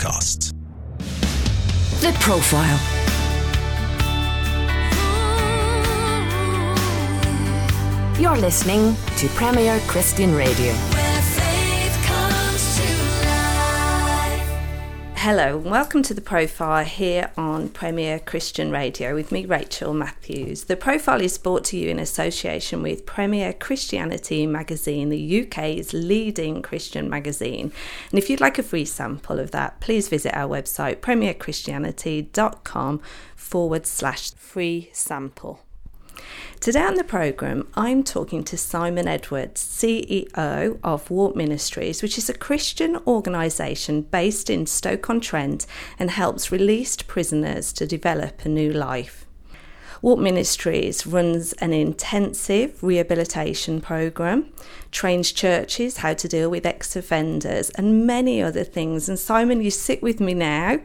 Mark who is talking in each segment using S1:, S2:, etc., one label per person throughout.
S1: podcasts.
S2: The Profile. You're listening to Premier Christian Radio.
S3: Hello, and welcome to the profile here on Premier Christian Radio with me, Rachel Matthews. The profile is brought to you in association with Premier Christianity magazine, the UK's leading Christian magazine. And if you'd like a free sample of that, please visit our website, premierchristianity.com forward slash free sample. Today on the programme, I'm talking to Simon Edwards, CEO of Walk Ministries, which is a Christian organisation based in Stoke on Trent and helps released prisoners to develop a new life. Walk Ministries runs an intensive rehabilitation programme, trains churches how to deal with ex offenders, and many other things. And Simon, you sit with me now.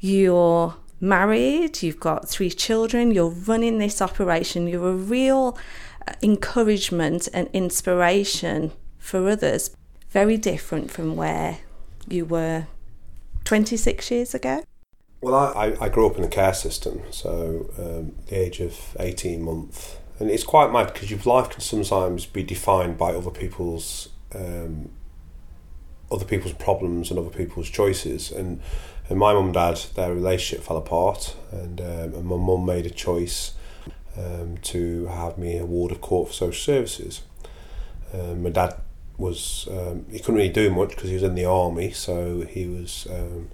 S3: You're married, you've got three children, you're running this operation, you're a real uh, encouragement and inspiration for others. Very different from where you were 26 years ago.
S4: Well, I, I grew up in the care system, so um, the age of 18 months. And it's quite mad because your life can sometimes be defined by other people's um, other people's problems and other people's choices. And and my mum and dad, their relationship fell apart, and, um, and my mum made a choice um, to have me a ward of court for social services. Um, my dad was um, he couldn't really do much because he was in the army, so he was. Um,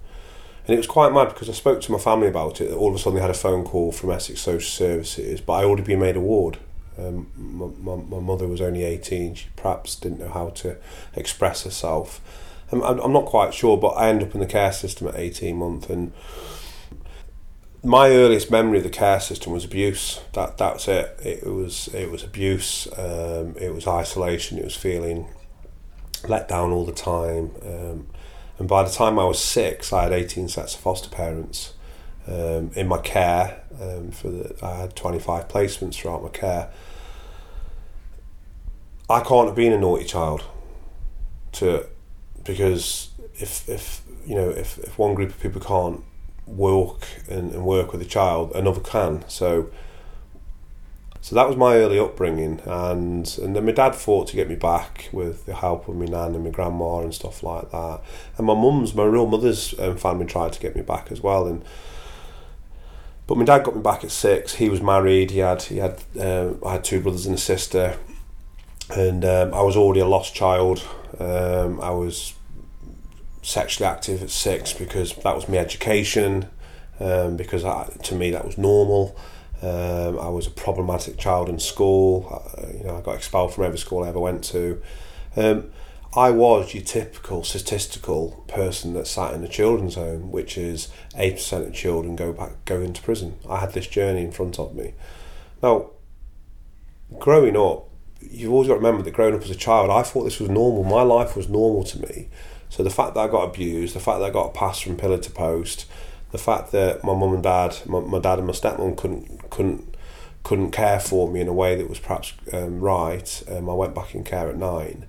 S4: and it was quite mad because I spoke to my family about it. All of a sudden, they had a phone call from Essex Social Services, but I already been made a ward. Um, my, my, my mother was only 18. She perhaps didn't know how to express herself. I'm, I'm not quite sure, but I ended up in the care system at 18 months, and my earliest memory of the care system was abuse. That that's it. It was it was abuse. Um, it was isolation. It was feeling let down all the time. Um, and by the time I was six, I had 18 sets of foster parents um, in my care. Um, for the, I had 25 placements throughout my care. I can't have been a naughty child to because if if you know if, if one group of people can't work and, and work with a child, another can. So so that was my early upbringing, and and then my dad fought to get me back with the help of my nan and my grandma and stuff like that. And my mum's, my real mother's um, family tried to get me back as well, and but my dad got me back at six. He was married. He had he had um, I had two brothers and a sister, and um, I was already a lost child. Um, I was sexually active at six because that was my education, um, because I, to me that was normal. Um, I was a problematic child in school. I, you know, I got expelled from every school I ever went to. Um, I was your typical statistical person that sat in a children's home, which is eight percent of children go back go into prison. I had this journey in front of me. Now, growing up, you've always got to remember that growing up as a child, I thought this was normal. My life was normal to me. So the fact that I got abused, the fact that I got passed from pillar to post, the fact that my mum and dad, my, my dad and my stepmom couldn't couldn't couldn't care for me in a way that was perhaps um, right. Um, I went back in care at nine.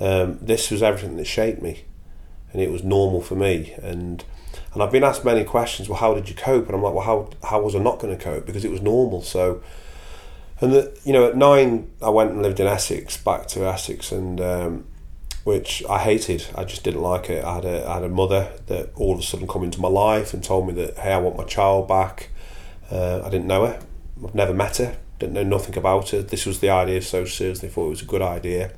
S4: Um, this was everything that shaped me, and it was normal for me. And and I've been asked many questions. Well, how did you cope? And I'm like, well, how how was I not going to cope? Because it was normal. So and the, you know, at nine, I went and lived in Essex, back to Essex, and um, which I hated. I just didn't like it. I had a I had a mother that all of a sudden come into my life and told me that hey, I want my child back. Uh, I didn't know her. I've never met her. Didn't know nothing about her. This was the idea service. They thought it was a good idea.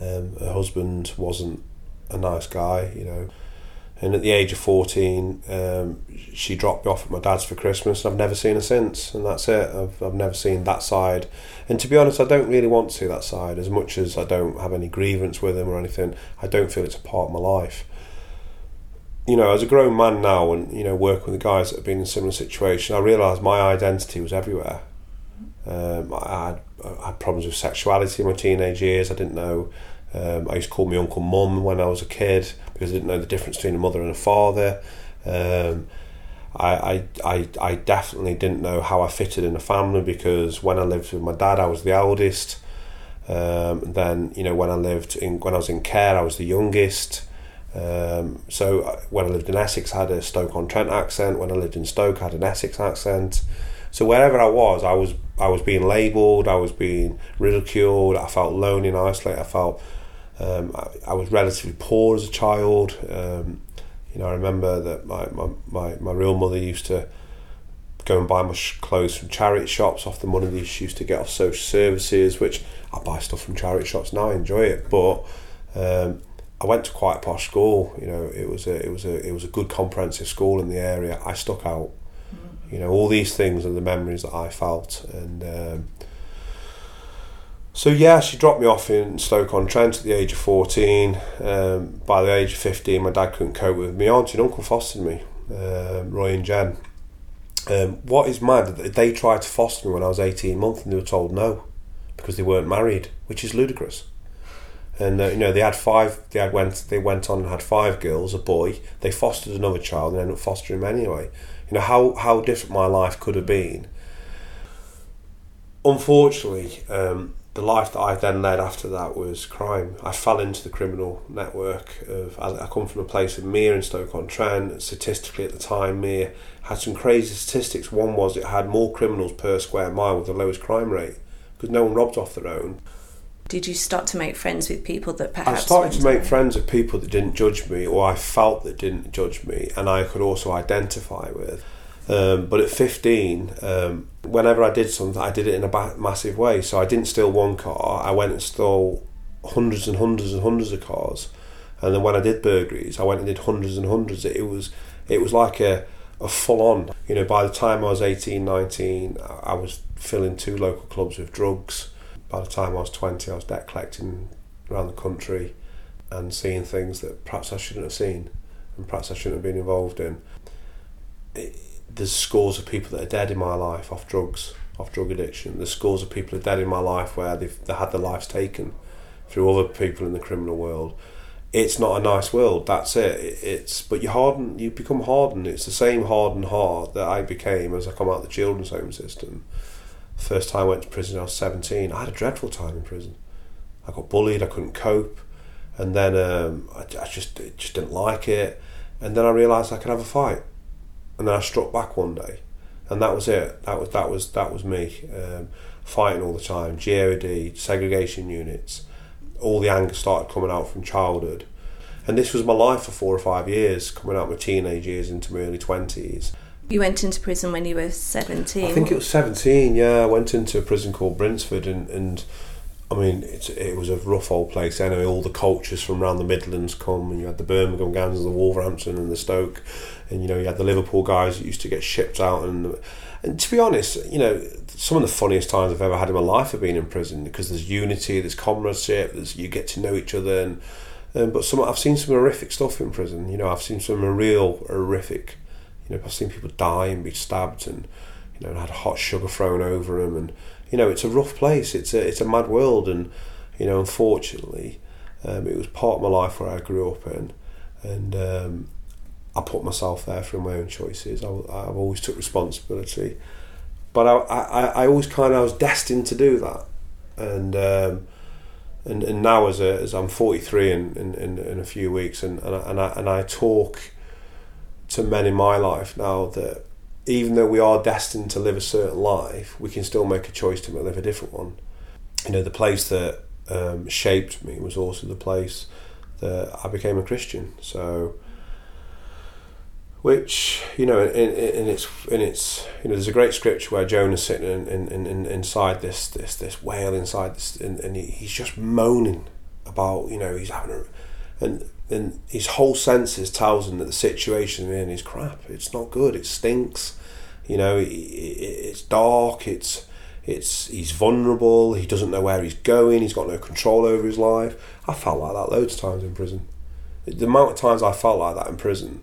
S4: Um, her husband wasn't a nice guy, you know. And at the age of 14, um, she dropped me off at my dad's for Christmas, I've never seen her since. And that's it. I've, I've never seen that side. And to be honest, I don't really want to see that side as much as I don't have any grievance with him or anything. I don't feel it's a part of my life. You know, as a grown man now, and you know, working with the guys that have been in similar situation, I realised my identity was everywhere. Um, I, had, I had problems with sexuality in my teenage years. I didn't know um, I used to call my uncle mum when I was a kid because I didn't know the difference between a mother and a father. Um, I, I, I, definitely didn't know how I fitted in a family because when I lived with my dad, I was the eldest. Um, then you know when I lived in when I was in care, I was the youngest. Um, so uh, when I lived in Essex, I had a Stoke-on-Trent accent. When I lived in Stoke, I had an Essex accent. So wherever I was, I was I was being labelled, I was being ridiculed. I felt lonely and isolated. I felt um, I, I, was relatively poor as a child. Um, you know, I remember that my, my, my, my real mother used to go and buy my clothes from charity shops off the money that she used to get off social services, which I buy stuff from charity shops now. I enjoy it, but um, I went to quite a posh school. You know, it was a it was a it was a good comprehensive school in the area. I stuck out. You know, all these things are the memories that I felt, and um, so yeah, she dropped me off in Stoke on Trent at the age of fourteen. Um, by the age of fifteen, my dad couldn't cope with me. Auntie and uncle fostered me, um, Roy and Jen. Um, what is mad? That they tried to foster me when I was eighteen months, and they were told no because they weren't married, which is ludicrous. And uh, you know they had five. They had went. They went on and had five girls, a boy. They fostered another child and ended up fostering him anyway. You know how how different my life could have been. Unfortunately, um, the life that I then led after that was crime. I fell into the criminal network of. I, I come from a place of Meir in Stoke on Trent. Statistically, at the time, Meir had some crazy statistics. One was it had more criminals per square mile with the lowest crime rate because no one robbed off their own.
S3: Did you start to make friends with people that perhaps?
S4: I started to make friends with people that didn't judge me, or I felt that didn't judge me, and I could also identify with. Um, but at 15, um, whenever I did something, I did it in a ba- massive way. So I didn't steal one car, I went and stole hundreds and hundreds and hundreds of cars. And then when I did burglaries, I went and did hundreds and hundreds. It was it was like a, a full on. You know, by the time I was 18, 19, I was filling two local clubs with drugs. By the time I was 20, I was debt collecting around the country and seeing things that perhaps I shouldn't have seen and perhaps I shouldn't have been involved in. It, there's scores of people that are dead in my life off drugs, off drug addiction. There's scores of people that are dead in my life where they've they had their lives taken through other people in the criminal world. It's not a nice world. That's it. It's but you harden. You become hardened. It's the same hardened heart that I became as I come out of the children's home system. First time I went to prison, I was 17. I had a dreadful time in prison. I got bullied. I couldn't cope, and then um, I, I just just didn't like it. And then I realised I could have a fight and then I struck back one day, and that was it. That was that was that was me um, fighting all the time. GOD, segregation units, all the anger started coming out from childhood, and this was my life for four or five years, coming out my teenage years into my early twenties.
S3: You went into prison when you were seventeen.
S4: I think it was seventeen. Yeah, I went into a prison called Brinsford, and and I mean, it was a rough old place anyway. All the cultures from around the Midlands come, and you had the Birmingham gangs, the Wolverhampton, and the Stoke, and you know you had the Liverpool guys that used to get shipped out. And and to be honest, you know, some of the funniest times I've ever had in my life have been in prison because there's unity, there's comradeship, there's you get to know each other. And um, but some I've seen some horrific stuff in prison. You know, I've seen some real horrific. You know, I've seen people die and be stabbed, and you know, had hot sugar thrown over them, and you know, it's a rough place. It's a it's a mad world, and you know, unfortunately, um, it was part of my life where I grew up in, and um, I put myself there through my own choices. I, have always took responsibility, but I, I, I always kind of was destined to do that, and um, and and now as a, as I'm 43 in, in, in, in a few weeks, and and I, and I, and I talk to men in my life now that even though we are destined to live a certain life, we can still make a choice to live a different one. You know, the place that um, shaped me was also the place that I became a Christian. So, which you know, in, in, its in its you know, there's a great scripture where Jonah's sitting in, in, in, inside this this this whale inside this, and, and he, he's just moaning about you know he's having a and then his whole senses tells him that the situation in is crap. It's not good. It stinks. You know, it, it, it's dark. It's it's he's vulnerable. He doesn't know where he's going. He's got no control over his life. I felt like that loads of times in prison. The amount of times I felt like that in prison,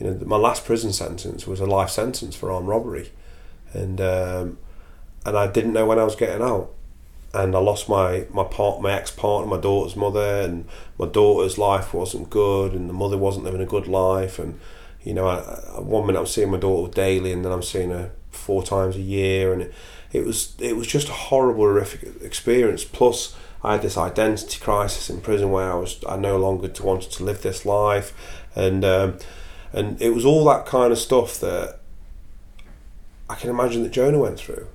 S4: you know, my last prison sentence was a life sentence for armed robbery, and um, and I didn't know when I was getting out and I lost my my part my ex partner, my daughter's mother, and my daughter's life wasn't good, and the mother wasn't living a good life, and you know, I, I, one minute I'm seeing my daughter daily, and then I'm seeing her four times a year, and it, it was it was just a horrible, horrific experience. Plus, I had this identity crisis in prison where I was I no longer wanted to live this life, and um, and it was all that kind of stuff that I can imagine that Jonah went through.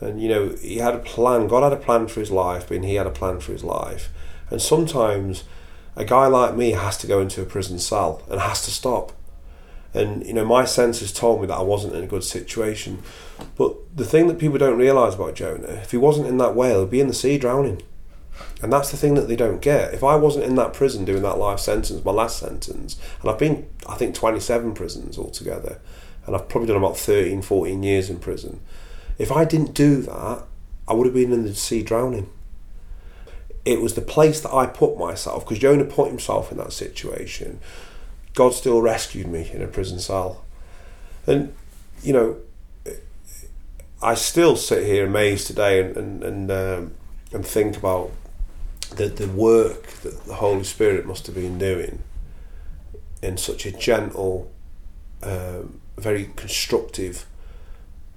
S4: And you know, he had a plan. God had a plan for his life, but he had a plan for his life. And sometimes a guy like me has to go into a prison cell and has to stop. And you know, my senses told me that I wasn't in a good situation. But the thing that people don't realise about Jonah, if he wasn't in that whale, he'd be in the sea drowning. And that's the thing that they don't get. If I wasn't in that prison doing that life sentence, my last sentence, and I've been, I think, 27 prisons altogether, and I've probably done about 13, 14 years in prison. If I didn't do that, I would have been in the sea drowning. It was the place that I put myself, because Jonah put himself in that situation. God still rescued me in a prison cell. And, you know, I still sit here amazed today and, and, and, um, and think about the, the work that the Holy Spirit must have been doing in such a gentle, um, very constructive,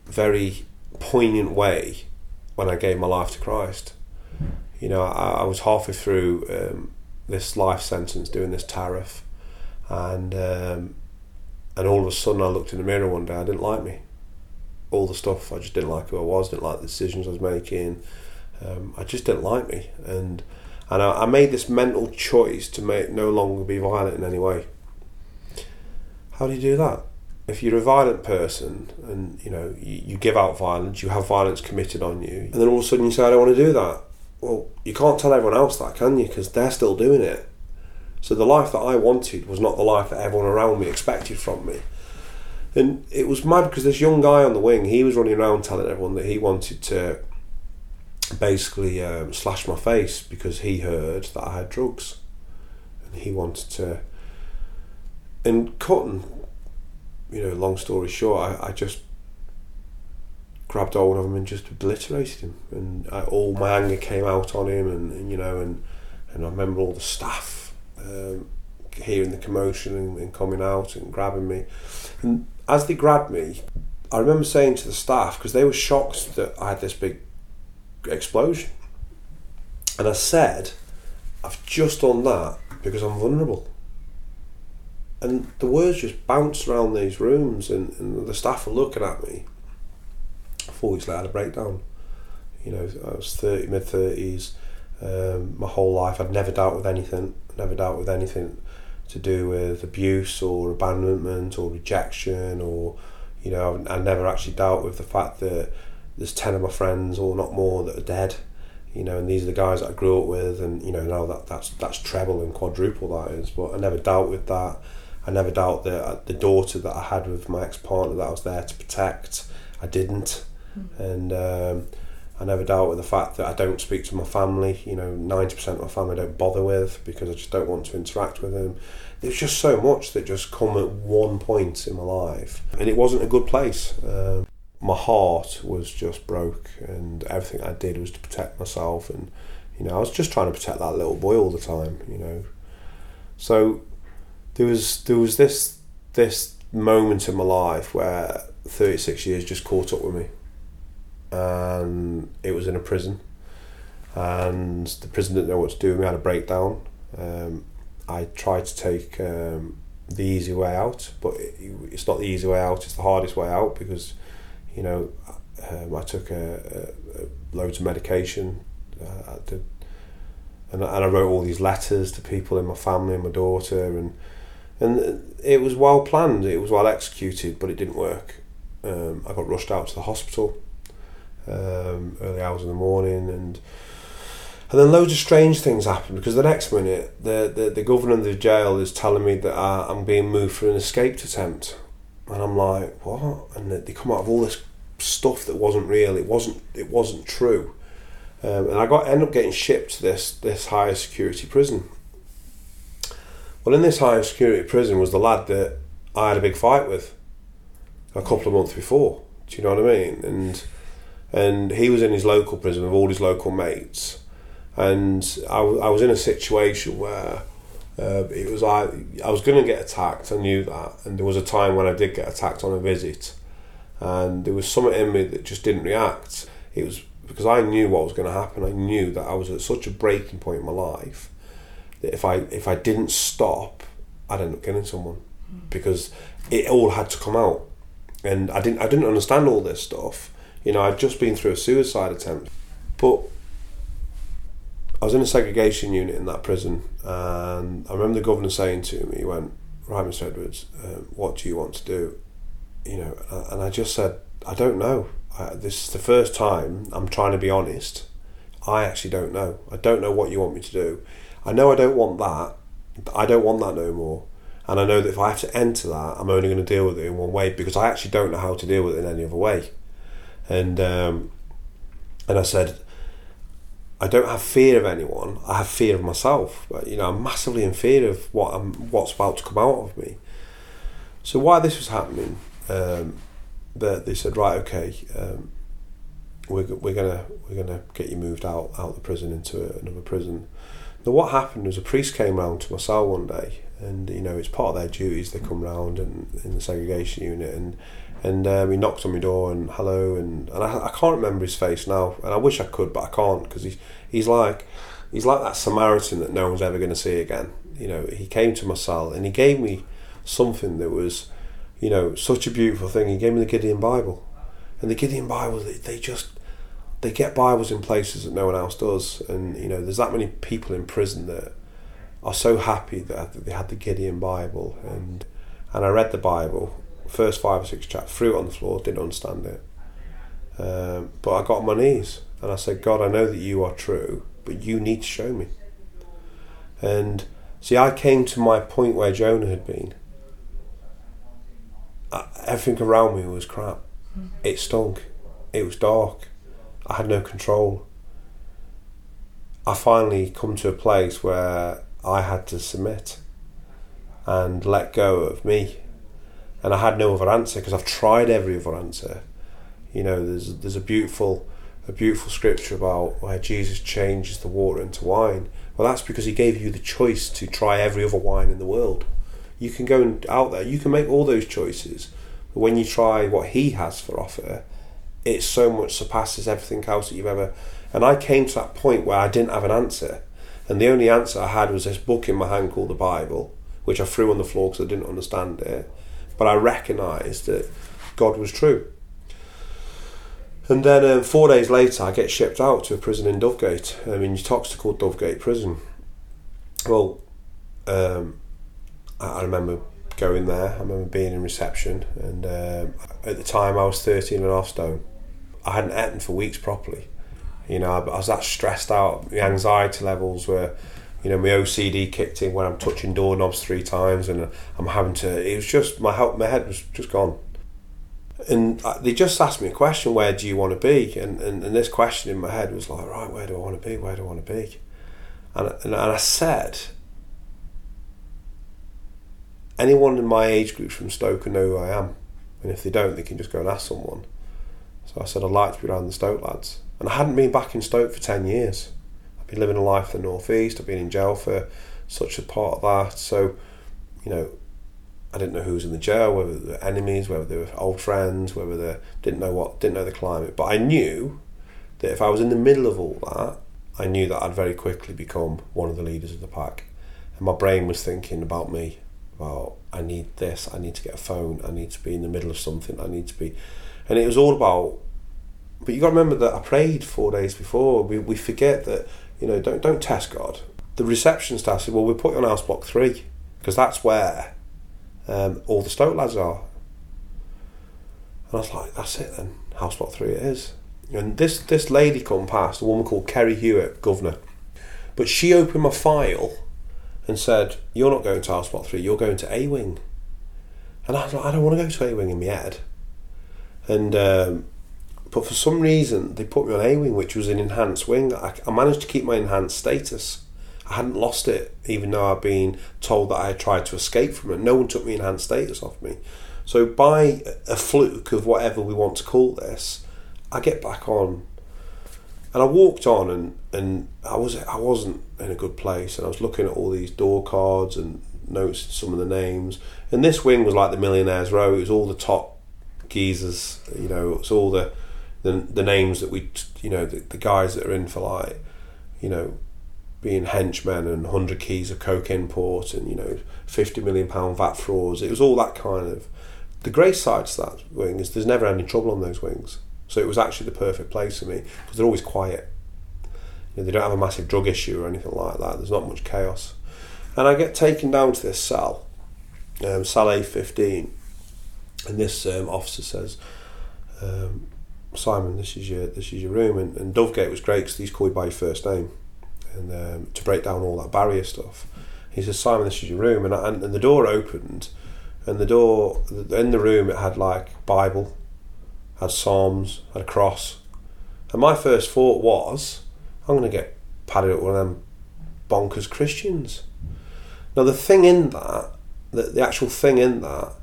S4: very poignant way when I gave my life to Christ. You know, I, I was halfway through um, this life sentence doing this tariff, and um, and all of a sudden I looked in the mirror one day. I didn't like me. All the stuff I just didn't like who I was. Didn't like the decisions I was making. Um, I just didn't like me, and and I, I made this mental choice to make no longer be violent in any way. How do you do that? If you're a violent person and you know you, you, give out violence, you have violence committed on you, and then all of a sudden you say, "I don't want to do that." Well, you can't tell everyone else that, can you? Because they're still doing it. So the life that I wanted was not the life that everyone around me expected from me. And it was mad because this young guy on the wing, he was running around telling everyone that he wanted to basically um, slash my face because he heard that I had drugs, and he wanted to. And cutting you know, long story short, I, I just grabbed hold of him and just obliterated him, and I, all my anger came out on him, and, and, you know, and and I remember all the staff um, hearing the commotion and, and, coming out and grabbing me, and as they grabbed me, I remember saying to the staff because they were shocked that I had this big explosion, and I said, "I've just done that because I'm vulnerable." And the words just bounced around these rooms, and, and the staff were looking at me. Four weeks later, I had a breakdown. You know, I was 30, mid 30s. Um, my whole life, I'd never dealt with anything, never dealt with anything to do with abuse or abandonment or rejection, or, you know, I never actually dealt with the fact that there's 10 of my friends or not more that are dead you know, and these are the guys that I grew up with, and you know, now that that's that's treble and quadruple that is. But I never dealt with that. I never doubt that uh, the daughter that I had with my ex partner that I was there to protect, I didn't, mm. and um, I never doubt with the fact that I don't speak to my family. You know, ninety percent of my family I don't bother with because I just don't want to interact with them. There's just so much that just come at one point in my life, and it wasn't a good place. Um, my heart was just broke, and everything I did was to protect myself, and you know, I was just trying to protect that little boy all the time. You know, so there was there was this this moment in my life where 36 years just caught up with me. And it was in a prison. And the prison didn't know what to do with me. I had a breakdown. Um, I tried to take um, the easy way out but it, it's not the easy way out. It's the hardest way out because you know um, I took a, a, a loads of medication. Uh, I did, and, and I wrote all these letters to people in my family and my daughter and and it was well planned, it was well executed, but it didn't work. Um, I got rushed out to the hospital um, early hours in the morning, and and then loads of strange things happened because the next minute the the, the governor of the jail is telling me that I, I'm being moved for an escape attempt, and I'm like, what? And they come out of all this stuff that wasn't real. It wasn't it wasn't true. Um, and I got end up getting shipped to this this higher security prison well, in this high security prison was the lad that I had a big fight with a couple of months before. Do you know what I mean? And and he was in his local prison with all his local mates, and I, I was in a situation where uh, it was I I was going to get attacked. I knew that, and there was a time when I did get attacked on a visit, and there was something in me that just didn't react. It was because I knew what was going to happen. I knew that I was at such a breaking point in my life that if I if I didn't stop, I'd end up killing someone because it all had to come out, and I didn't I didn't understand all this stuff. You know, I'd just been through a suicide attempt, but I was in a segregation unit in that prison, and I remember the governor saying to me, "He went, right, Mr. Edwards, uh, what do you want to do?" You know, and I just said, "I don't know. I, this is the first time I'm trying to be honest. I actually don't know. I don't know what you want me to do. I know I don't want that. I don't want that no more." And I know that if I have to enter that, I'm only going to deal with it in one way because I actually don't know how to deal with it in any other way. And um, and I said, I don't have fear of anyone. I have fear of myself. But, you know, I'm massively in fear of what I'm, what's about to come out of me. So while this was happening, um, they, they said, right, okay, um, we're, we're gonna we're gonna get you moved out out of the prison into another prison. Now, what happened was a priest came round to my cell one day and you know it's part of their duties. They come round and in the segregation unit, and and um, he knocked on my door and hello, and and I, I can't remember his face now, and I wish I could, but I can't because he's he's like he's like that Samaritan that no one's ever going to see again. You know, he came to my cell and he gave me something that was, you know, such a beautiful thing. He gave me the Gideon Bible, and the Gideon Bible they, they just they get Bibles in places that no one else does, and you know, there's that many people in prison that are so happy that they had the Gideon Bible and and I read the Bible, first five or six chapters, threw it on the floor, didn't understand it. Um, but I got on my knees and I said, God, I know that you are true, but you need to show me. And see, I came to my point where Jonah had been. I, everything around me was crap. It stunk. It was dark. I had no control. I finally come to a place where I had to submit and let go of me. And I had no other answer because I've tried every other answer. You know, there's there's a beautiful a beautiful scripture about where Jesus changes the water into wine. Well, that's because he gave you the choice to try every other wine in the world. You can go out there, you can make all those choices, but when you try what he has for offer, it so much surpasses everything else that you've ever. And I came to that point where I didn't have an answer and the only answer I had was this book in my hand called the Bible, which I threw on the floor because I didn't understand it. But I recognised that God was true. And then um, four days later, I get shipped out to a prison in Dovegate. I mean, Uttoxeter called Dovegate Prison. Well, um, I remember going there. I remember being in reception, and um, at the time I was 13 and a half stone. I hadn't eaten for weeks properly. You know, I, was that stressed out. The anxiety levels were, you know, my OCD kicked in when I'm touching doorknobs three times, and I'm having to. It was just my help. My head was just gone. And uh, they just asked me a question: Where do you want to be? And, and and this question in my head was like, right, where do I want to be? Where do I want to be? And and, and I said, anyone in my age group from Stoke can know who I am, and if they don't, they can just go and ask someone. So I said, I'd like to be around the Stoke lads. And I hadn't been back in Stoke for 10 years. I've been living a life in the northeast. I've been in jail for such a part of that. So, you know, I didn't know who was in the jail, whether they were enemies, whether they were old friends, whether they didn't know what, didn't know the climate. But I knew that if I was in the middle of all that, I knew that I'd very quickly become one of the leaders of the pack. And my brain was thinking about me, about I need this, I need to get a phone, I need to be in the middle of something, I need to be. And it was all about but you got to remember that I prayed four days before. We, we forget that you know don't don't test God. The reception staff said, "Well, we'll put you on house block three because that's where um, all the Stoke lads are." And I was like, "That's it then, house block three it is." And this this lady come past, a woman called Kerry Hewitt, governor, but she opened my file and said, "You're not going to house block three. You're going to A wing." And I was like, "I don't want to go to A wing in my head." And um, but for some reason, they put me on A wing, which was an enhanced wing. I, I managed to keep my enhanced status. I hadn't lost it, even though I'd been told that I had tried to escape from it. No one took me enhanced status off me. So by a fluke of whatever we want to call this, I get back on, and I walked on, and, and I was I wasn't in a good place, and I was looking at all these door cards and notes some of the names, and this wing was like the millionaires row. It was all the top geezers, you know, it's all the the the names that we you know the, the guys that are in for like you know being henchmen and 100 keys of coke import and you know 50 million pound VAT frauds. It was all that kind of the great side to that wing is there's never any trouble on those wings. So it was actually the perfect place for me because they're always quiet you know, they don't have a massive drug issue or anything like that. There's not much chaos. And I get taken down to this cell um, cell A15 and this um, officer says um, Simon, this is your this is your room. And, and Dovegate was great because he's called by your first name, and um, to break down all that barrier stuff. He says, Simon, this is your room, and, and and the door opened, and the door in the room it had like Bible, had Psalms, had a cross, and my first thought was, I'm going to get padded up with them bonkers Christians. Now the thing in that, the, the actual thing in that,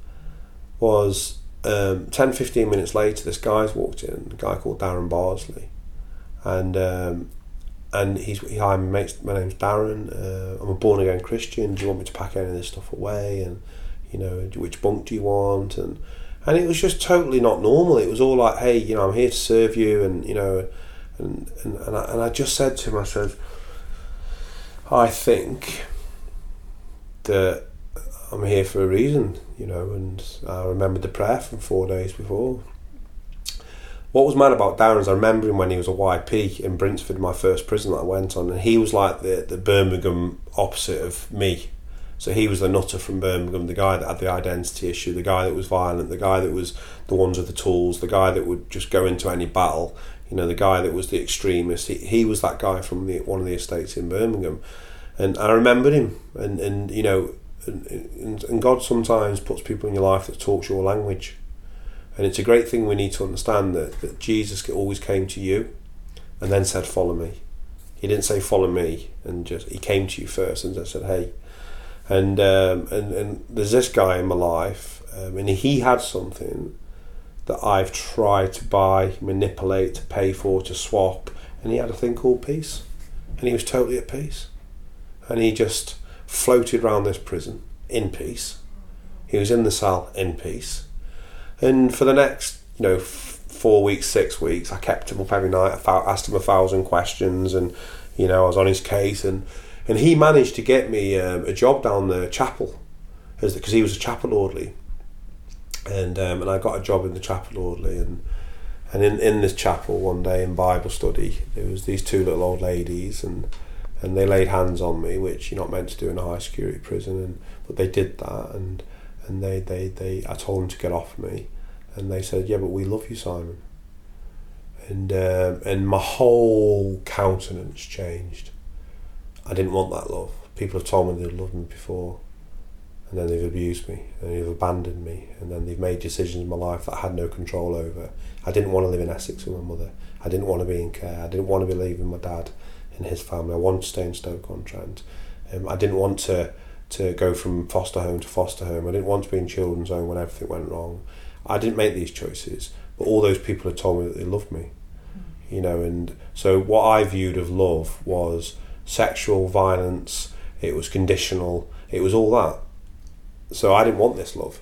S4: was um, 10, 15 minutes later, this guy's walked in, a guy called Darren Barsley, and um, and he's he, hi, my, mate's, my name's Darren. Uh, I'm a born again Christian. Do you want me to pack any of this stuff away? And you know, which bunk do you want? And and it was just totally not normal. It was all like, hey, you know, I'm here to serve you, and you know, and and and I, and I just said to him, I said, I think that I'm here for a reason, you know, and I remembered the prayer from four days before. What was mad about Darren is I remember him when he was a YP in Brinsford, my first prison that I went on, and he was like the, the Birmingham opposite of me. So he was the nutter from Birmingham, the guy that had the identity issue, the guy that was violent, the guy that was the ones with the tools, the guy that would just go into any battle, you know, the guy that was the extremist. He, he was that guy from the, one of the estates in Birmingham. And I remembered him, and, and you know, and, and God sometimes puts people in your life that talks your language. And it's a great thing we need to understand that, that Jesus always came to you and then said, Follow me. He didn't say, Follow me, and just he came to you first and just said, Hey. And, um, and, and there's this guy in my life, um, and he had something that I've tried to buy, manipulate, to pay for, to swap, and he had a thing called peace. And he was totally at peace. And he just floated around this prison in peace. He was in the cell in peace. And for the next, you know, four weeks, six weeks, I kept him up every night. I asked him a thousand questions, and you know, I was on his case, and and he managed to get me um, a job down the chapel, because he was a chapel orderly, and um, and I got a job in the chapel orderly, and and in in this chapel one day in Bible study, there was these two little old ladies, and and they laid hands on me, which you're not meant to do in a high security prison, and but they did that, and and they they, they I told them to get off me, and they said, yeah, but we love you, Simon, and um, and my whole countenance changed. I didn't want that love. People have told me they'd loved me before, and then they've abused me, and they've abandoned me, and then they've made decisions in my life that I had no control over. I didn't want to live in Essex with my mother. I didn't want to be in care. I didn't want to be leaving my dad and his family. I wanted to stay in Stoke-on-Trent. Um, I didn't want to to go from foster home to foster home. I didn't want to be in children's home when everything went wrong. I didn't make these choices, but all those people had told me that they loved me. You know, and so what I viewed of love was sexual violence. It was conditional. It was all that. So I didn't want this love,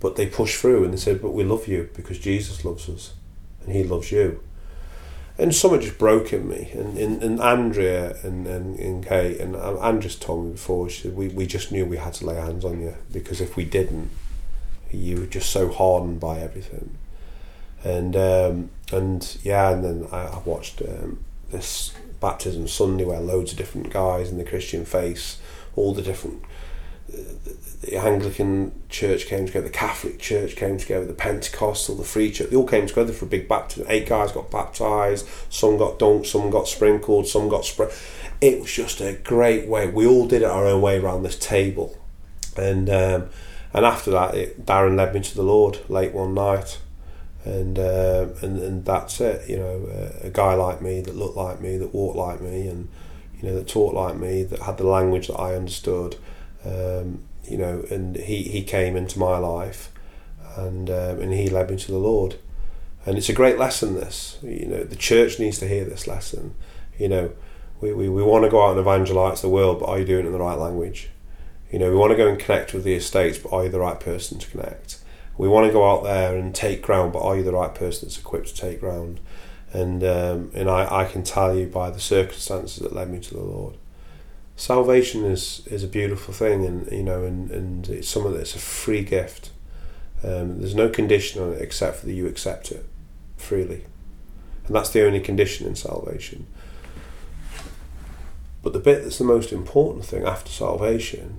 S4: but they pushed through and they said, "But we love you because Jesus loves us, and He loves you." and something just broke in me. And, and, and Andrea and, and, and Kate, and Andrea's told me before, she said, we, we just knew we had to lay hands on you because if we didn't, you were just so hardened by everything. And um, and yeah, and then I, I watched um, this baptism Sunday where loads of different guys in the Christian faith, all the different the Anglican Church came together, the Catholic Church came together, the Pentecostal, the Free Church, they all came together for a big baptism. Eight guys got baptised, some got dunked, some got sprinkled, some got spread. It was just a great way. We all did it our own way around this table. And um, and after that, it, Darren led me to the Lord late one night. And, uh, and and that's it, you know. Uh, a guy like me that looked like me, that walked like me, and you know that talked like me, that had the language that I understood, um, you know, and he, he came into my life and um, and he led me to the Lord. And it's a great lesson, this. You know, the church needs to hear this lesson. You know, we, we, we want to go out and evangelize the world, but are you doing it in the right language? You know, we want to go and connect with the estates, but are you the right person to connect? we want to go out there and take ground, but are you the right person that's equipped to take ground? And um, and I, I can tell you by the circumstances that led me to the Lord. Salvation is, is a beautiful thing, and you know, and, and it's something that's a free gift. Um, there's no condition on it except for that you accept it freely, and that's the only condition in salvation. But the bit that's the most important thing after salvation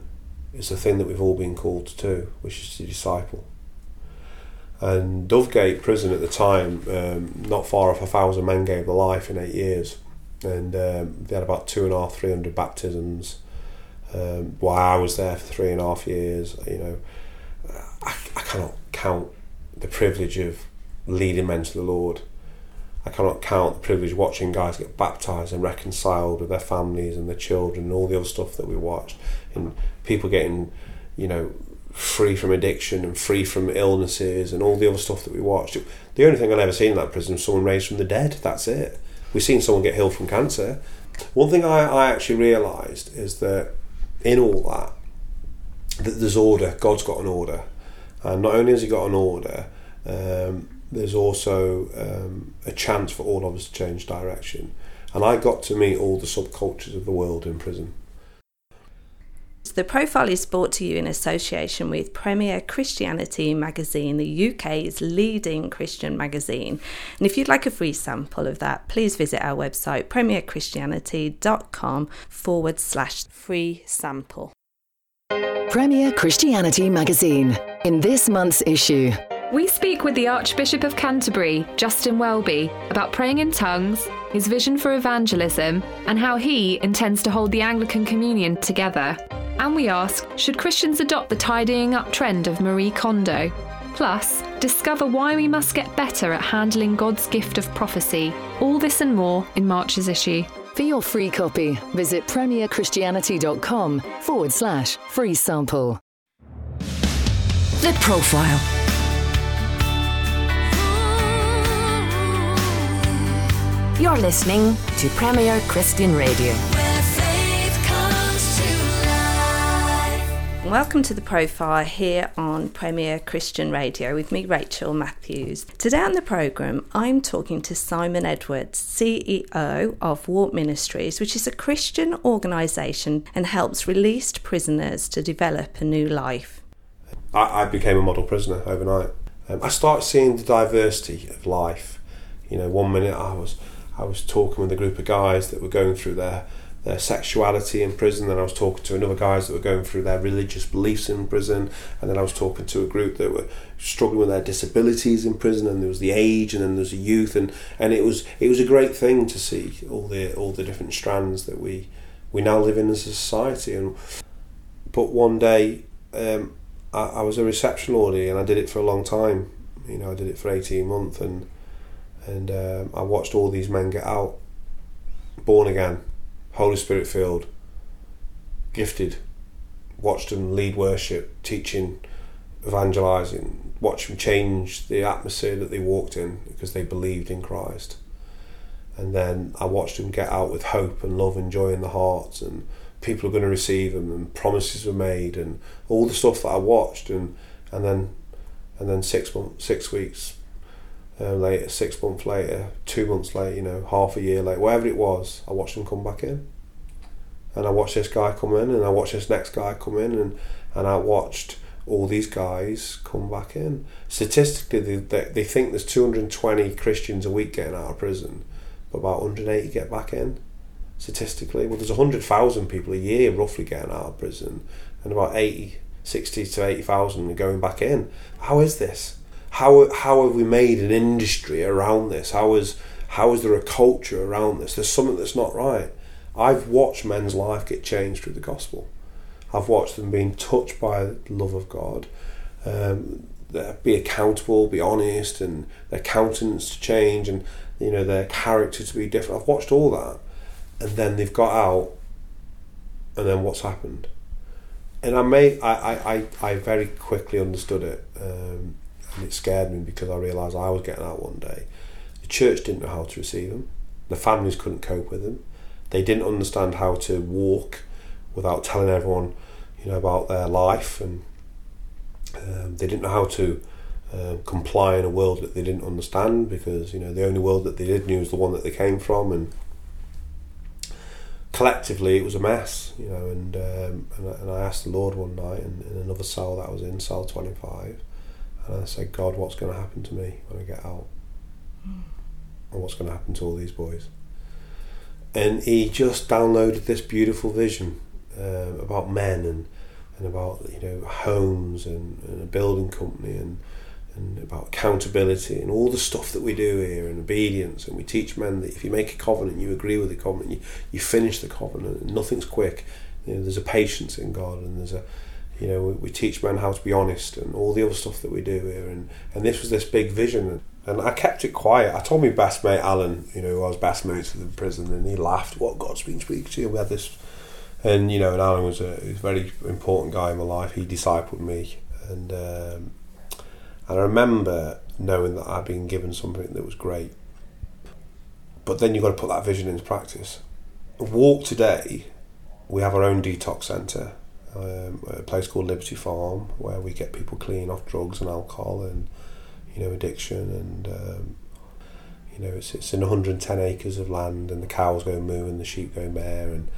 S4: is the thing that we've all been called to, which is to disciple. And Dovegate prison at the time, um, not far off a thousand men gave their life in eight years, and um, they had about two and a half, three hundred baptisms. Um, while I was there for three and a half years, you know, I, I cannot count the privilege of leading men to the Lord. I cannot count the privilege of watching guys get baptized and reconciled with their families and their children and all the other stuff that we watched, and people getting, you know, free from addiction and free from illnesses and all the other stuff that we watched. The only thing I've ever seen in that prison was someone raised from the dead. That's it. We've seen someone get healed from cancer. One thing I, I actually realised is that in all that, that there's order. God's got an order, and not only has He got an order, um, there's also um, a chance for all of us to change direction. And I got to meet all the subcultures of the world in prison.
S3: The profile is brought to you in association with Premier Christianity magazine, the UK's leading Christian magazine. And if you'd like a free sample of that, please visit our website premierchristianity.com forward slash free sample.
S2: Premier Christianity magazine. In this month's issue,
S1: we speak with the Archbishop of Canterbury, Justin Welby, about praying in tongues, his vision for evangelism, and how he intends to hold the Anglican Communion together. And we ask should Christians adopt the tidying up trend of Marie Kondo? Plus, discover why we must get better at handling God's gift of prophecy. All this and more in March's issue.
S2: For your free copy, visit premierchristianity.com forward slash free sample. The Profile. You're listening to Premier Christian Radio.
S3: Welcome to the profile here on Premier Christian Radio with me, Rachel Matthews. Today on the programme, I'm talking to Simon Edwards, CEO of Walk Ministries, which is a Christian organisation and helps released prisoners to develop a new life.
S4: I, I became a model prisoner overnight. Um, I started seeing the diversity of life. You know, one minute I was I was talking with a group of guys that were going through their their sexuality in prison, and I was talking to another guys that were going through their religious beliefs in prison, and then I was talking to a group that were struggling with their disabilities in prison, and there was the age, and then there's the youth, and, and it was it was a great thing to see all the all the different strands that we we now live in as a society. And but one day, um, I, I was a reception orderly, and I did it for a long time. You know, I did it for eighteen months, and and um, I watched all these men get out, born again Holy Spirit filled, gifted, watched them lead worship, teaching, evangelizing, watched them change the atmosphere that they walked in because they believed in Christ. And then I watched them get out with hope and love and joy in the hearts, and people are going to receive them, and promises were made, and all the stuff that I watched, and and then and then six months, six weeks uh, later, six months later, two months later, you know, half a year later, whatever it was, I watched them come back in. And I watched this guy come in, and I watched this next guy come in, and, and I watched all these guys come back in. Statistically, they, they, they think there's 220 Christians a week getting out of prison, but about 180 get back in. Statistically, well, there's 100,000 people a year roughly getting out of prison, and about 80, 60 to 80,000 are going back in. How is this? How how have we made an industry around this? How is how is there a culture around this? There's something that's not right. I've watched men's life get changed through the gospel. I've watched them being touched by the love of God, um, be accountable, be honest, and their countenance to change, and you know their character to be different. I've watched all that, and then they've got out, and then what's happened? And I may I I, I, I very quickly understood it. Um, and it scared me because I realised I was getting out one day. The church didn't know how to receive them. The families couldn't cope with them. They didn't understand how to walk without telling everyone, you know, about their life, and um, they didn't know how to um, comply in a world that they didn't understand because you know the only world that they did knew was the one that they came from and collectively it was a mess you know and um, and, I, asked the Lord one night in, in, another cell that I was in cell 25 and I said God what's going to happen to me when I get out? And what's going to happen to all these boys? And he just downloaded this beautiful vision um, about men and and about you know homes and, and a building company and and about accountability and all the stuff that we do here and obedience. And we teach men that if you make a covenant you agree with the covenant you, you finish the covenant nothing's quick. You know there's a patience in God and there's a you know we, we teach men how to be honest and all the other stuff that we do here. And and this was this big vision. And I kept it quiet. I told my best mate Alan you know I was best mates with in prison and he laughed what God's been speaking to you we had this? And you know and Alan was a, a very important guy in my life. He discipled me. And um, and I remember knowing that I'd been given something that was great. But then you've got to put that vision into practice. Walk today, we have our own detox centre, um, a place called Liberty Farm, where we get people clean off drugs and alcohol and you know addiction and um, you know it's it's in 110 acres of land and the cows go moo and the sheep go bare and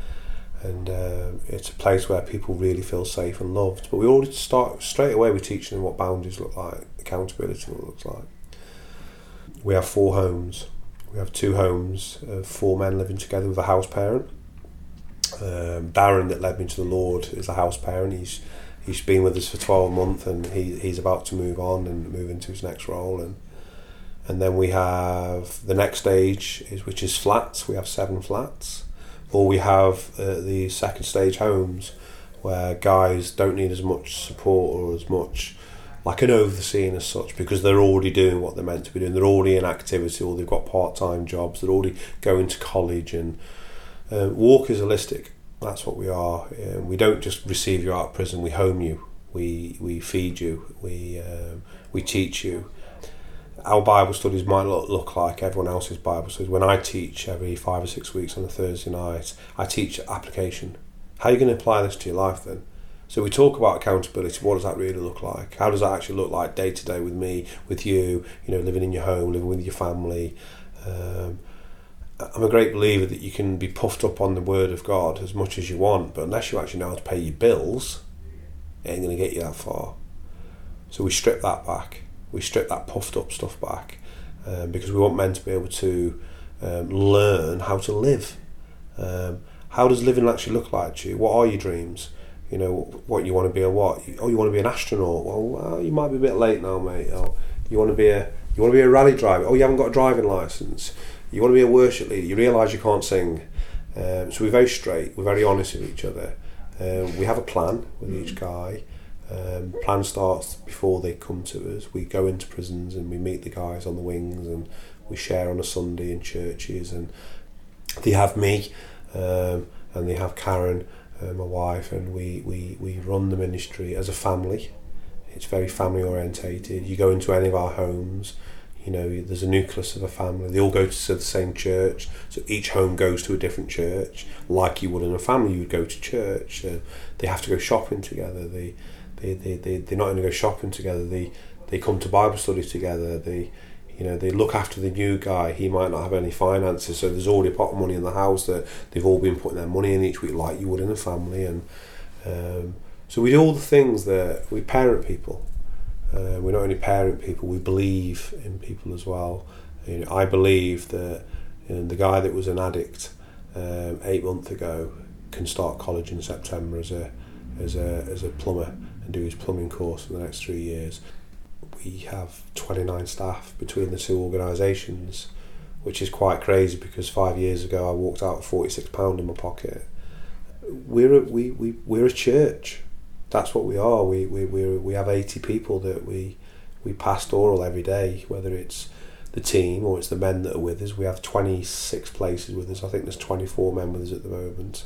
S4: and uh, it's a place where people really feel safe and loved. But we already start straight away with teaching them what boundaries look like, accountability looks like. We have four homes. We have two homes of four men living together with a house parent. Um, Darren, that led me to the Lord, is a house parent. He's he's been with us for twelve months, and he he's about to move on and move into his next role. And and then we have the next stage is which is flats. We have seven flats or we have uh, the second stage homes where guys don't need as much support or as much like an overseeing as such because they're already doing what they're meant to be doing. They're already in activity or they've got part time jobs. They're already going to college and uh, walk is holistic. That's what we are. Uh, we don't just receive you out of prison. We home you. We we feed you. We um, we teach you our Bible studies might look, look like everyone else's Bible studies. When I teach every five or six weeks on a Thursday night, I teach application. How are you going to apply this to your life then? So we talk about accountability. What does that really look like? How does that actually look like day to day with me, with you? You know, living in your home, living with your family. Um, I'm a great believer that you can be puffed up on the Word of God as much as you want, but unless you actually know how to pay your bills, it ain't going to get you that far. So we strip that back we strip that puffed up stuff back um, because we want men to be able to um, learn how to live. Um, how does living actually look like to you? What are your dreams? You know, what you want to be a what? Oh, you want to be an astronaut? Well, well you might be a bit late now, mate. Oh, you want to be a you want to be a rally driver? Oh, you haven't got a driving license. You want to be a worship leader? You realise you can't sing. Um, so we're very straight. We're very honest with each other. Um, we have a plan with each guy. Um, plan starts before they come to us. We go into prisons and we meet the guys on the wings and we share on a Sunday in churches and they have me um, and they have Karen, uh, my wife, and we, we, we run the ministry as a family. It's very family orientated. You go into any of our homes, you know, there's a nucleus of a family. They all go to the same church, so each home goes to a different church, like you would in a family. You would go to church. Uh, they have to go shopping together. They they, they, they, they not only go shopping together, they, they come to Bible studies together, they, you know, they look after the new guy. He might not have any finances, so there's already a pot of money in the house that they've all been putting their money in each week, like you would in a family. And um, so we do all the things that we parent people. Uh, we not only parent people, we believe in people as well. You know, I believe that you know, the guy that was an addict um, eight months ago can start college in September as a as a as a plumber and do his plumbing course for the next three years. We have 29 staff between the two organisations, which is quite crazy because five years ago I walked out with £46 in my pocket. We're a, we, we, we're a church. That's what we are. We, we, we, we have 80 people that we, we pastoral every day, whether it's the team or it's the men that are with us. We have 26 places with us. I think there's 24 men with us at the moment,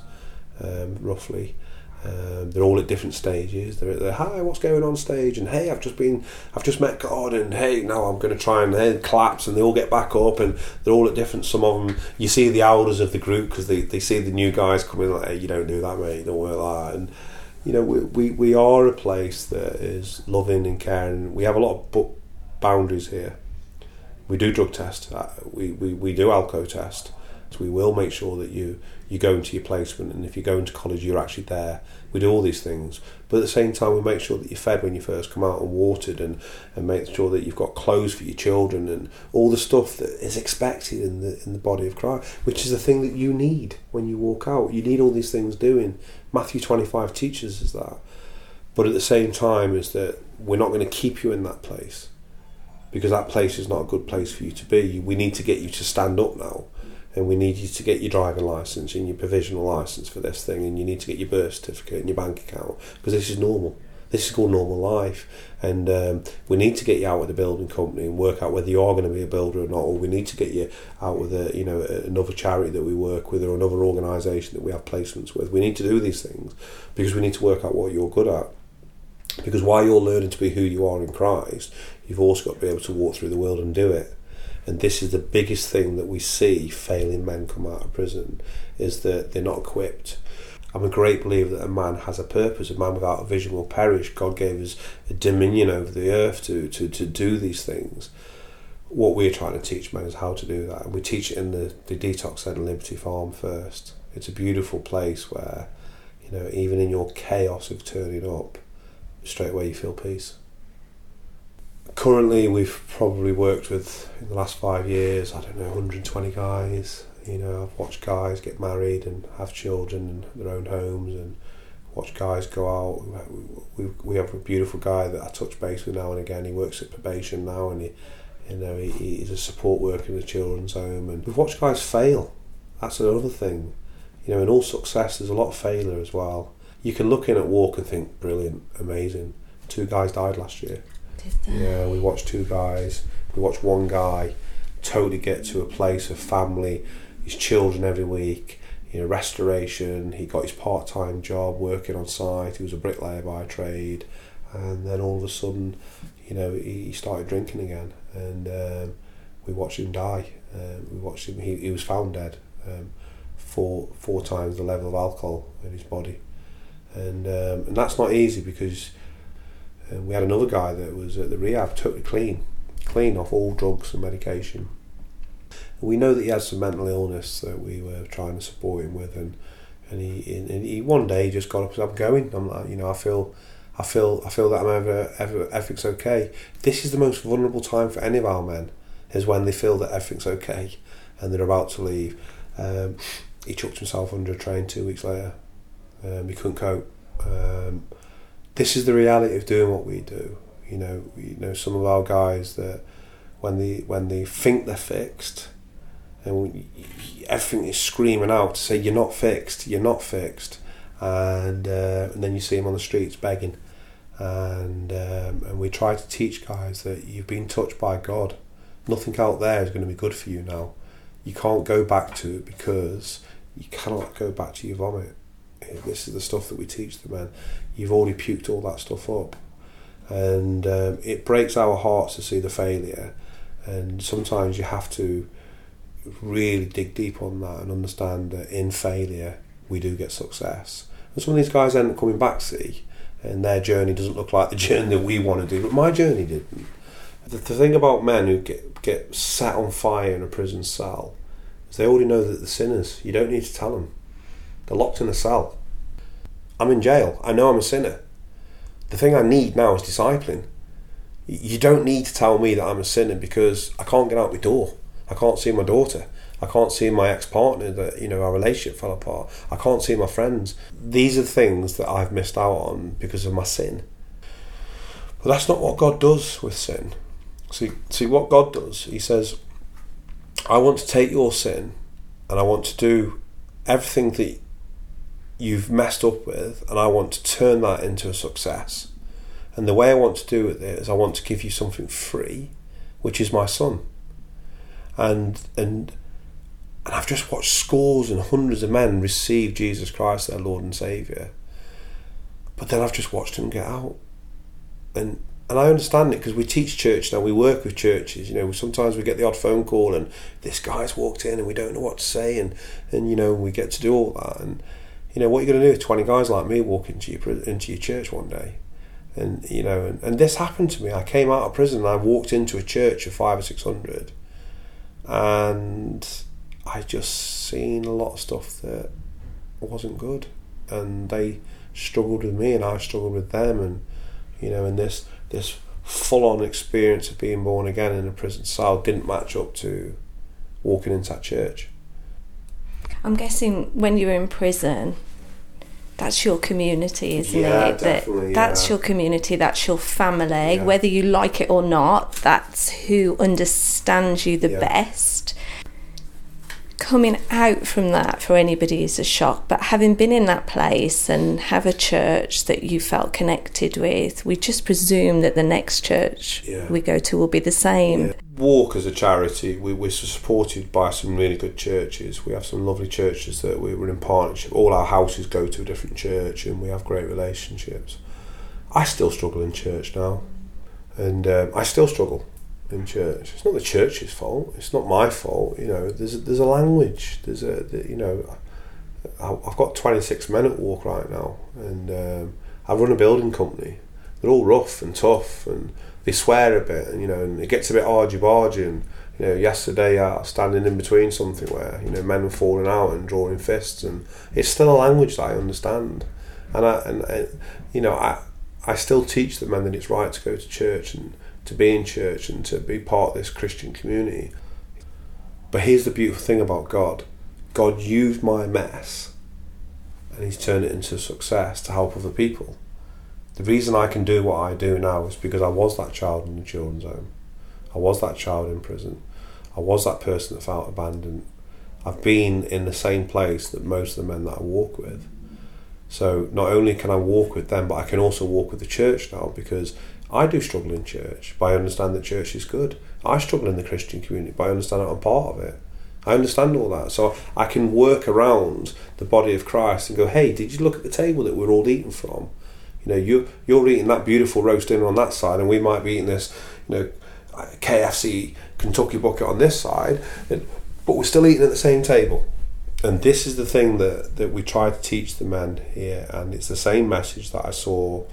S4: um, roughly. Um, they're all at different stages. They're, they're hi, what's going on stage? And hey, I've just been, I've just met God, and hey, now I'm going to try and hey, claps, and they all get back up, and they're all at different. Some of them, you see the elders of the group because they, they see the new guys coming like, hey, you don't do that, mate, don't work like that. And you know, we, we, we are a place that is loving and caring. We have a lot of boundaries here. We do drug test. Uh, we, we, we do alco test. So we will make sure that you you go into your placement, and if you go into college, you're actually there. We do all these things, but at the same time, we make sure that you're fed when you first come out and watered, and and make sure that you've got clothes for your children, and all the stuff that is expected in the in the body of Christ, which is the thing that you need when you walk out. You need all these things doing. Matthew 25 teaches us that, but at the same time, is that we're not going to keep you in that place because that place is not a good place for you to be. We need to get you to stand up now and we need you to get your driving license and your provisional license for this thing, and you need to get your birth certificate and your bank account because this is normal. This is called normal life, and um, we need to get you out with the building company and work out whether you are going to be a builder or not, or we need to get you out with a you know another charity that we work with or another organisation that we have placements with. We need to do these things because we need to work out what you're good at. Because while you're learning to be who you are in Christ, you've also got to be able to walk through the world and do it. And this is the biggest thing that we see failing men come out of prison is that they're not equipped. I'm a great believer that a man has a purpose. A man without a vision will perish. God gave us a dominion over the earth to, to, to do these things. What we're trying to teach men is how to do that. And we teach it in the, the detox centre Liberty Farm first. It's a beautiful place where, you know, even in your chaos of turning up, straight away you feel peace currently we've probably worked with in the last five years i don't know 120 guys. You know i've watched guys get married and have children in their own homes and watch guys go out. We, we have a beautiful guy that i touch base with now and again. He works at probation now and he you know he, he's a support worker in a children's home. And we've watched guys fail. That's another thing. You know in all success there's a lot of failure as well. You can look in at walk and think brilliant amazing. Two guys died last year yeah, we watched two guys. We watched one guy totally get to a place of family, his children every week. You know, restoration. He got his part-time job working on site. He was a bricklayer by trade, and then all of a sudden, you know, he started drinking again, and um, we watched him die. Um, we watched him. He, he was found dead. Um, four four times the level of alcohol in his body, and um, and that's not easy because and we had another guy that was at the rehab, totally clean, clean off all drugs and medication. And we know that he had some mental illness that we were trying to support him with, and and he and he one day just got up and said, "I'm going." I'm like, you know, I feel. I feel I feel that I'm ever, ever everything's okay. This is the most vulnerable time for any of our men, is when they feel that everything's okay, and they're about to leave. Um, he chucked himself under a train two weeks later. Um, he couldn't cope. Um, this is the reality of doing what we do. You know, you know some of our guys that when they when they think they're fixed, and everything is screaming out to say you're not fixed, you're not fixed, and uh, and then you see them on the streets begging, and um, and we try to teach guys that you've been touched by God. Nothing out there is going to be good for you now. You can't go back to it because you cannot go back to your vomit. This is the stuff that we teach the men you've already puked all that stuff up. And um, it breaks our hearts to see the failure. And sometimes you have to really dig deep on that and understand that in failure we do get success. And some of these guys end up coming back, see, and their journey doesn't look like the journey that we want to do, but my journey didn't. The, the thing about men who get, get set on fire in a prison cell is they already know that they're sinners. You don't need to tell them. They're locked in a cell. I'm in jail. I know I'm a sinner. The thing I need now is discipline. You don't need to tell me that I'm a sinner because I can't get out my door. I can't see my daughter. I can't see my ex partner that, you know, our relationship fell apart. I can't see my friends. These are things that I've missed out on because of my sin. But that's not what God does with sin. See, see what God does. He says, I want to take your sin and I want to do everything that you've messed up with, and I want to turn that into a success. And the way I want to do it is I want to give you something free, which is my son. And and and I've just watched scores and hundreds of men receive Jesus Christ, their Lord and Saviour. But then I've just watched them get out. And and I understand it because we teach church now, we work with churches, you know, sometimes we get the odd phone call and this guy's walked in and we don't know what to say and, and you know, we get to do all that and you know, what are you going to do with 20 guys like me walk into your, into your church one day? and you know, and, and this happened to me. I came out of prison and I walked into a church of five or six hundred, and I just seen a lot of stuff that wasn't good, and they struggled with me and I struggled with them, and you know, and this this full on experience of being born again in a prison cell didn't match up to walking into that church.
S3: I'm guessing when you're in prison, that's your community, isn't
S4: Yeah,
S3: it? That that's
S4: yeah.
S3: your community, that's your family.
S4: Yeah.
S3: Whether you like it or not, that's who understands you the best. Coming out from that for anybody is a shock, but having been in that place and have a church that you felt connected with, we just presume that the next church
S4: Yeah.
S3: we go to will be the same.
S4: Yeah. Walk as a charity, we, we're supported by some really good churches. We have some lovely churches that we, we're in partnership. All our houses go to a different church, and we have great relationships. I still struggle in church now, and um, I still struggle in church. It's not the church's fault. It's not my fault. You know, there's a, there's a language. There's a you know, I've got 26 men at Walk right now, and um, I run a building company. They're all rough and tough, and they swear a bit, and you know, and it gets a bit argy bargy. And you know, yesterday I was standing in between something where you know men were falling out and drawing fists, and it's still a language that I understand, and I and, and you know I I still teach the men that it's right to go to church and to be in church and to be part of this Christian community. But here's the beautiful thing about God God used my mess and He's turned it into success to help other people. The reason I can do what I do now is because I was that child in the children's home. I was that child in prison. I was that person that felt abandoned. I've been in the same place that most of the men that I walk with. So not only can I walk with them, but I can also walk with the church now because I do struggle in church, but I understand that church is good. I struggle in the Christian community, but I understand that I'm part of it. I understand all that. So I can work around the body of Christ and go, hey, did you look at the table that we're all eating from? You know, you, you're eating that beautiful roast dinner on that side, and we might be eating this, you know, KFC Kentucky bucket on this side, and, but we're still eating at the same table. And this is the thing that, that we try to teach the men here, and it's the same message that I saw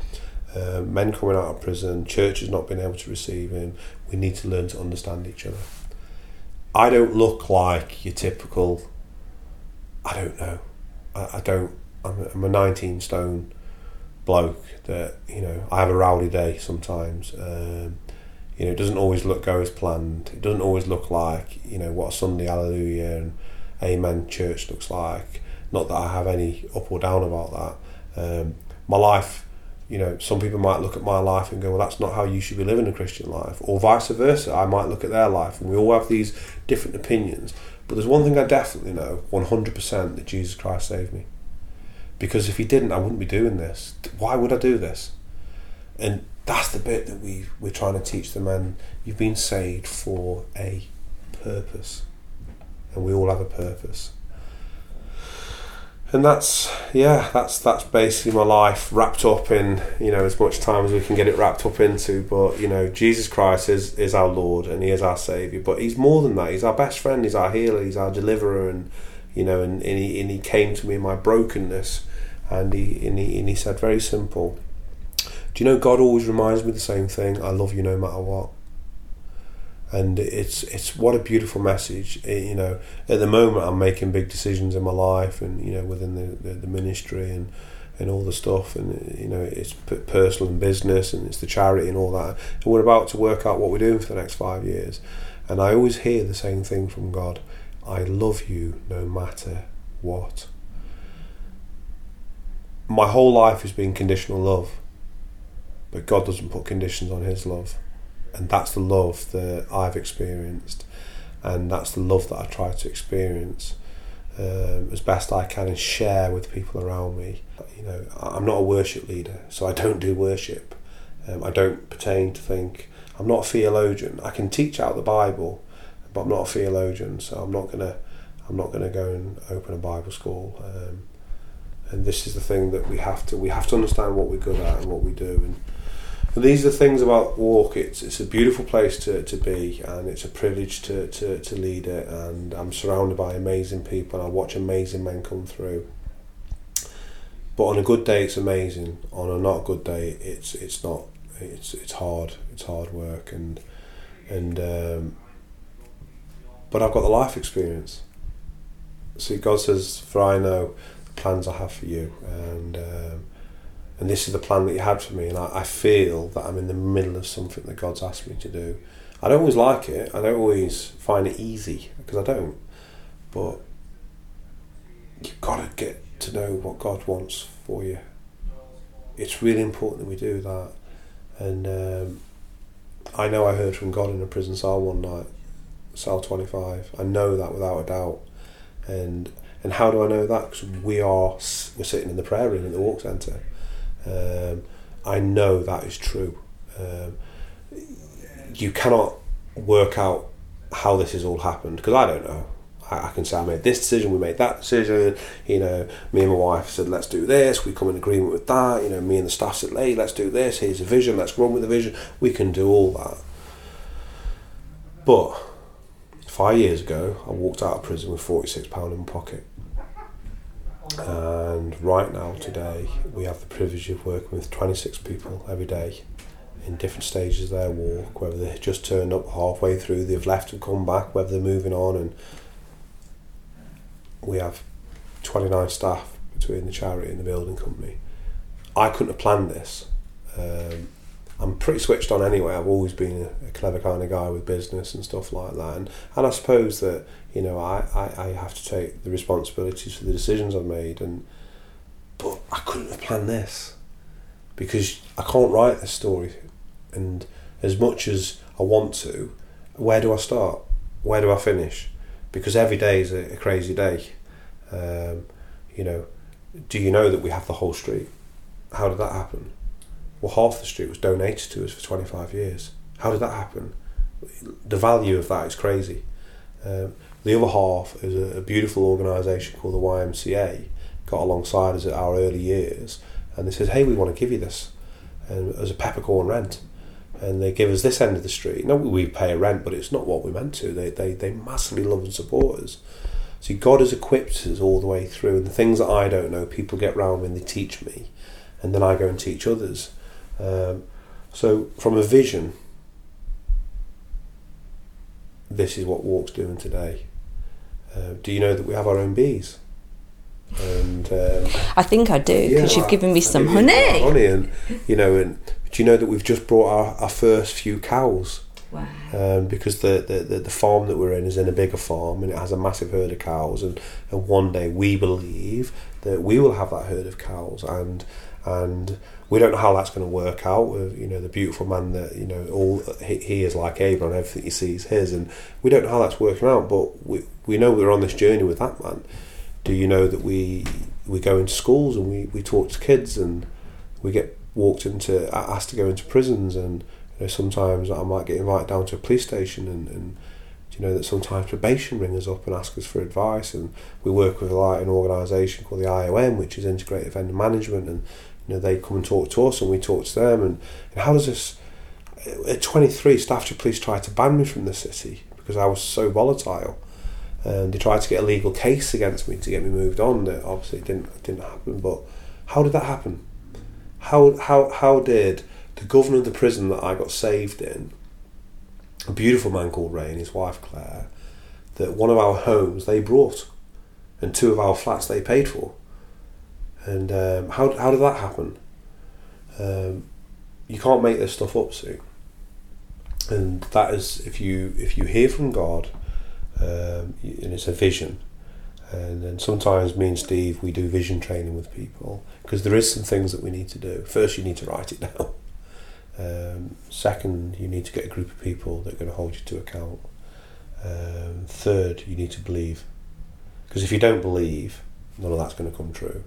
S4: uh, men coming out of prison, churches not being able to receive him. We need to learn to understand each other. I don't look like your typical. I don't know. I, I don't. I'm a, I'm a 19 stone bloke that you know. I have a rowdy day sometimes. Um, you know, it doesn't always look go as planned. It doesn't always look like you know what a Sunday Hallelujah and Amen church looks like. Not that I have any up or down about that. Um, my life, you know, some people might look at my life and go, "Well, that's not how you should be living a Christian life," or vice versa. I might look at their life, and we all have these different opinions. But there's one thing I definitely know, 100%, that Jesus Christ saved me. Because if He didn't, I wouldn't be doing this. Why would I do this? And that's the bit that we we're trying to teach the men. You've been saved for a purpose, and we all have a purpose. And that's yeah, that's that's basically my life wrapped up in you know as much time as we can get it wrapped up into. But you know, Jesus Christ is is our Lord and He is our Savior. But He's more than that. He's our best friend. He's our healer. He's our deliverer. And you know, and, and he and He came to me in my brokenness, and He and He and He said very simple. Do you know God always reminds me the same thing? I love you no matter what. And it's it's what a beautiful message. Eh, you know, at the moment I'm making big decisions in my life, and you know within the, the, the ministry and and all the stuff, and you know it's personal and business, and it's the charity and all that. And we're about to work out what we're doing for the next five years. And I always hear the same thing from God: I love you no matter what. My whole life has been conditional love, but God doesn't put conditions on His love and that's the love that I've experienced, and that's the love that I try to experience um, as best I can and share with people around me. You know, I'm not a worship leader, so I don't do worship. Um, I don't pertain to think. I'm not a theologian. I can teach out the Bible, but I'm not a theologian, so I'm not gonna. I'm not gonna go and open a Bible school. Um, and this is the thing that we have to. We have to understand what we're good at and what we do, and these are the things about walk. It's it's a beautiful place to, to be, and it's a privilege to, to, to lead it. And I'm surrounded by amazing people. And I watch amazing men come through. but on a good day, it's amazing. On a not good day, it's it's not. It's it's hard. It's hard work, and and um, but I've got the life experience. See, God says, "For I know the plans I have for you," and um, and this is the plan that you had for me. And I, I feel that I'm in the middle of something that God's asked me to do. I don't always like it. I don't always find it easy because I don't. But you've got to get to know what God wants for you. It's really important that we do that. And um, I know I heard from God in a prison cell one night, cell 25. I know that without a doubt. And and how do I know that? Because we are we're sitting in the prayer room at the walk centre. Um, I know that is true. Um, you cannot work out how this has all happened because I don't know. I, I, can say I made this decision, we made that decision. You know, me and my wife said let's do this. We come in agreement with that. You know, me and the staff said, hey, let's do this. Here's a vision. Let's run with the vision. We can do all that. But five years ago, I walked out of prison with forty six pound in my pocket. And right now, today, we have the privilege of working with 26 people every day in different stages of their walk, whether they've just turned up halfway through, they've left and come back, whether they're moving on. And we have 29 staff between the charity and the building company. I couldn't have planned this. Um, I'm pretty switched on anyway. I've always been a, a, clever kind of guy with business and stuff like that. And, and I suppose that, you know, I, I, I have to take the responsibilities for the decisions I've made. And But I couldn't have planned this because I can't write this story. And as much as I want to, where do I start? Where do I finish? Because every day is a, a crazy day. Um, you know, do you know that we have the whole street? How did that happen? well, half the street was donated to us for 25 years. How did that happen? The value of that is crazy. Um, the other half is a, a beautiful organisation called the YMCA, got alongside us at our early years, and they said, hey, we want to give you this and as a peppercorn rent. And they give us this end of the street. No, we pay a rent, but it's not what we meant to. They, they, they massively love and support us. See, God has equipped us all the way through, and the things that I don't know, people get round and they teach me, and then I go and teach others. Um, so, from a vision, this is what Walk's doing today. Uh, do you know that we have our own bees? And um,
S3: I think I do because yeah, you've given me some honey.
S4: Honey, and you know, and do you know that we've just brought our, our first few cows?
S3: Wow.
S4: Um, because the, the, the, farm that we're in is in a bigger farm and it has a massive herd of cows and, and one day we believe that we will have that herd of cows and and we don't know how that's going to work out. You know, the beautiful man that you know, all he, he is like Abraham. Everything you see is his, and we don't know how that's working out. But we we know we're on this journey with that man. Do you know that we we go into schools and we, we talk to kids and we get walked into asked to go into prisons and you know, sometimes I might get invited down to a police station and, and you know that sometimes probation ring us up and ask us for advice and we work with like an organisation called the IOM which is Integrated Offender Management and you know, they come and talk to us and we talk to them. And, and how does this? At 23, Staffordshire Police tried to ban me from the city because I was so volatile. And they tried to get a legal case against me to get me moved on. That obviously didn't didn't happen. But how did that happen? How how how did the governor of the prison that I got saved in, a beautiful man called Ray and his wife Claire, that one of our homes they brought, and two of our flats they paid for. And um, how how did that happen? Um, you can't make this stuff up, Sue. And that is if you if you hear from God, um, and it's a vision. And then sometimes me and Steve we do vision training with people because there is some things that we need to do. First, you need to write it down. Um, second, you need to get a group of people that are going to hold you to account. Um, third, you need to believe. Because if you don't believe, none of that's going to come true.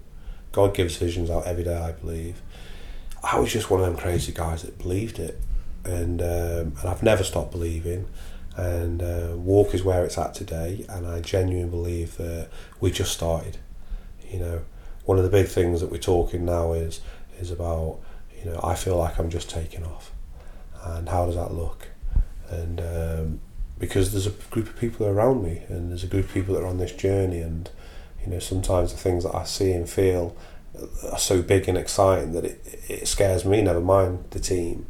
S4: God gives visions out every day, I believe. I was just one of them crazy guys that believed it, and um, and I've never stopped believing. And uh, walk is where it's at today, and I genuinely believe that we just started. You know, one of the big things that we're talking now is is about you know I feel like I'm just taking off, and how does that look? And um, because there's a group of people around me, and there's a group of people that are on this journey, and you know sometimes the things that I see and feel are so big and exciting that it, it scares me. Never mind the team.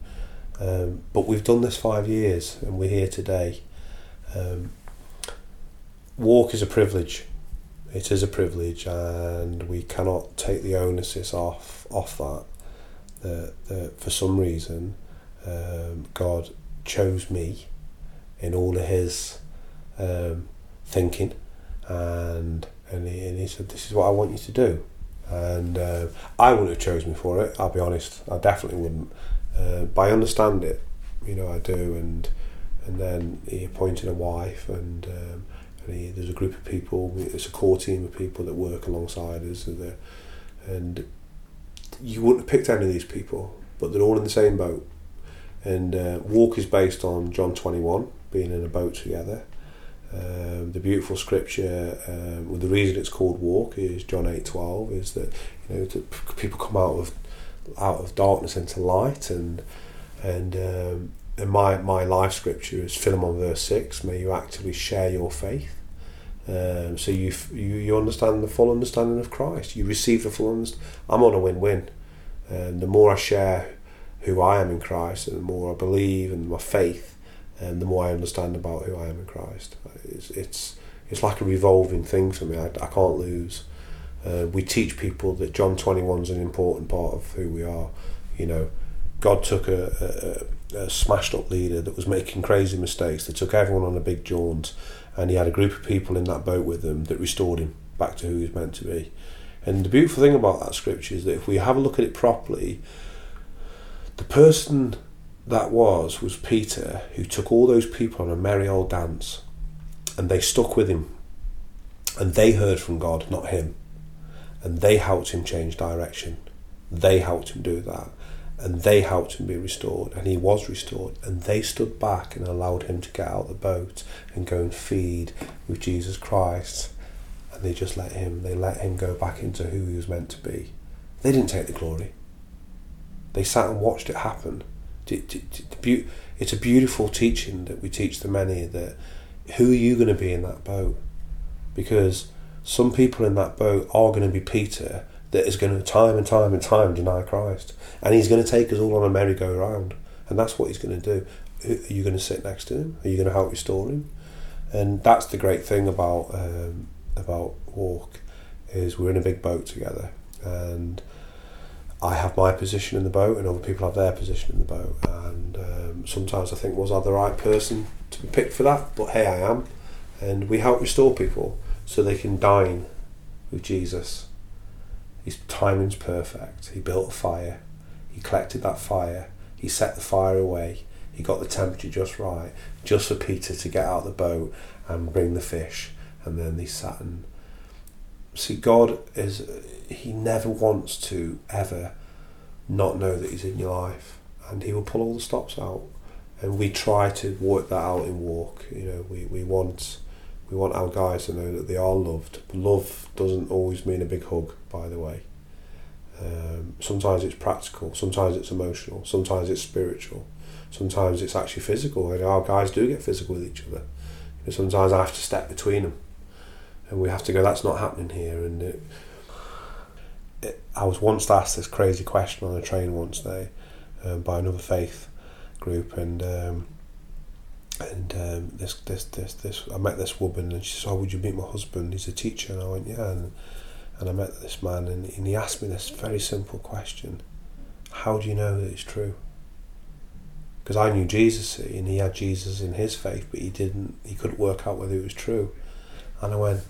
S4: Um, but we've done this five years, and we're here today. Um, walk is a privilege. It is a privilege, and we cannot take the onus off off that. That, that for some reason, um, God chose me in all of His um, thinking, and and he, and he said, "This is what I want you to do." And uh, I wouldn't have chosen me for it. I'll be honest. I definitely wouldn't. Uh, but I understand it. You know, I do. And and then he appointed a wife, and um, and he, there's a group of people. It's a core team of people that work alongside us, and, and you wouldn't have picked any of these people, but they're all in the same boat. And uh, walk is based on John 21, being in a boat together. Um, the beautiful scripture, um, well, the reason it's called walk is John eight twelve. Is that you know people come out of out of darkness into light, and and um, and my my life scripture is Philemon verse six. May you actively share your faith. Um, so you, you you understand the full understanding of Christ. You receive the full. Underst- I'm on a win win, and the more I share who I am in Christ, and the more I believe and my faith, and the more I understand about who I am in Christ. It's it's, it's like a revolving thing for me. I, I can't lose. Uh, we teach people that John 21 is an important part of who we are. You know, God took a, a, a smashed up leader that was making crazy mistakes. They took everyone on a big jaunt, and he had a group of people in that boat with him that restored him back to who he was meant to be. And the beautiful thing about that scripture is that if we have a look at it properly, the person that was was Peter, who took all those people on a merry old dance, and they stuck with him, and they heard from God, not him, and they helped him change direction. They helped him do that, and they helped him be restored, and he was restored, and they stood back and allowed him to get out the boat and go and feed with Jesus Christ, and they just let him. They let him go back into who he was meant to be. They didn't take the glory. They sat and watched it happen it's a beautiful teaching that we teach the many that who are you going to be in that boat? Because some people in that boat are going to be Peter that is going to time and time and time deny Christ. And he's going to take us all on a merry-go-round. And that's what he's going to do. Are you going to sit next to him? Are you going to help restore him? And that's the great thing about um, about walk is we're in a big boat together and I have my position in the boat and other people have their position in the boat. And um, sometimes I think, was I the right person to be picked for that? But hey, I am. And we help restore people so they can dine with Jesus. His timing's perfect. He built a fire, he collected that fire, he set the fire away, he got the temperature just right, just for Peter to get out of the boat and bring the fish. And then they sat and see, God is he never wants to ever not know that he's in your life, and he will pull all the stops out. And we try to work that out in walk. You know, we, we want we want our guys to know that they are loved. Love doesn't always mean a big hug, by the way. Um, sometimes it's practical, sometimes it's emotional, sometimes it's spiritual, sometimes it's actually physical. And our guys do get physical with each other. Sometimes I have to step between them, and we have to go. That's not happening here, and. It, I was once asked this crazy question on a train once day um, by another faith group, and um, and um, this this this this I met this woman, and she said, "Oh, would you meet my husband? He's a teacher." And I went, "Yeah." And, and I met this man, and, and he asked me this very simple question: How do you know that it's true? Because I knew Jesus, and he had Jesus in his faith, but he didn't. He couldn't work out whether it was true. And I went,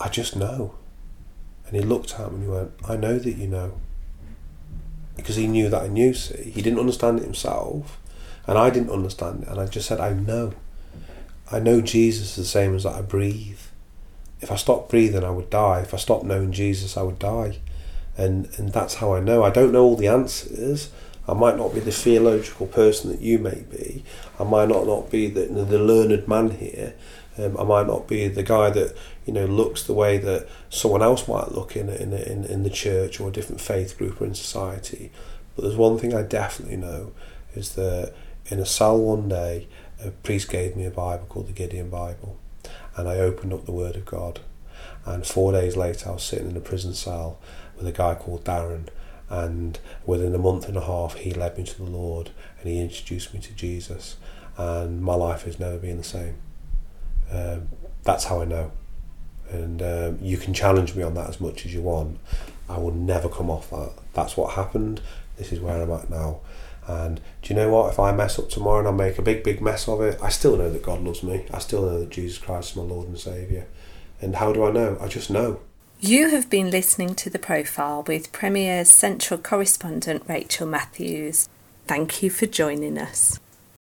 S4: I just know. And he looked at me and he went, I know that you know. Because he knew that I knew, see. He didn't understand it himself, and I didn't understand it. And I just said, I know. I know Jesus the same as that I breathe. If I stopped breathing, I would die. If I stopped knowing Jesus, I would die. And, and that's how I know. I don't know all the answers. I might not be the theological person that you may be. I might not, not be the, the learned man here. Um, I might not be the guy that you know looks the way that someone else might look in in in, in the church or a different faith group or in society. But there's one thing I definitely know is that in a cell one day, a priest gave me a Bible called the Gideon Bible, and I opened up the Word of God. And four days later, I was sitting in a prison cell with a guy called Darren, and within a month and a half, he led me to the Lord and he introduced me to Jesus, and my life has never been the same. Um, that's how I know. And um, you can challenge me on that as much as you want. I will never come off that. That's what happened. This is where I'm at now. And do you know what? If I mess up tomorrow and I make a big, big mess of it, I still know that God loves me. I still know that Jesus Christ is my Lord and Saviour. And how do I know? I just know.
S3: You have been listening to The Profile with Premier's Central Correspondent Rachel Matthews. Thank you for joining us.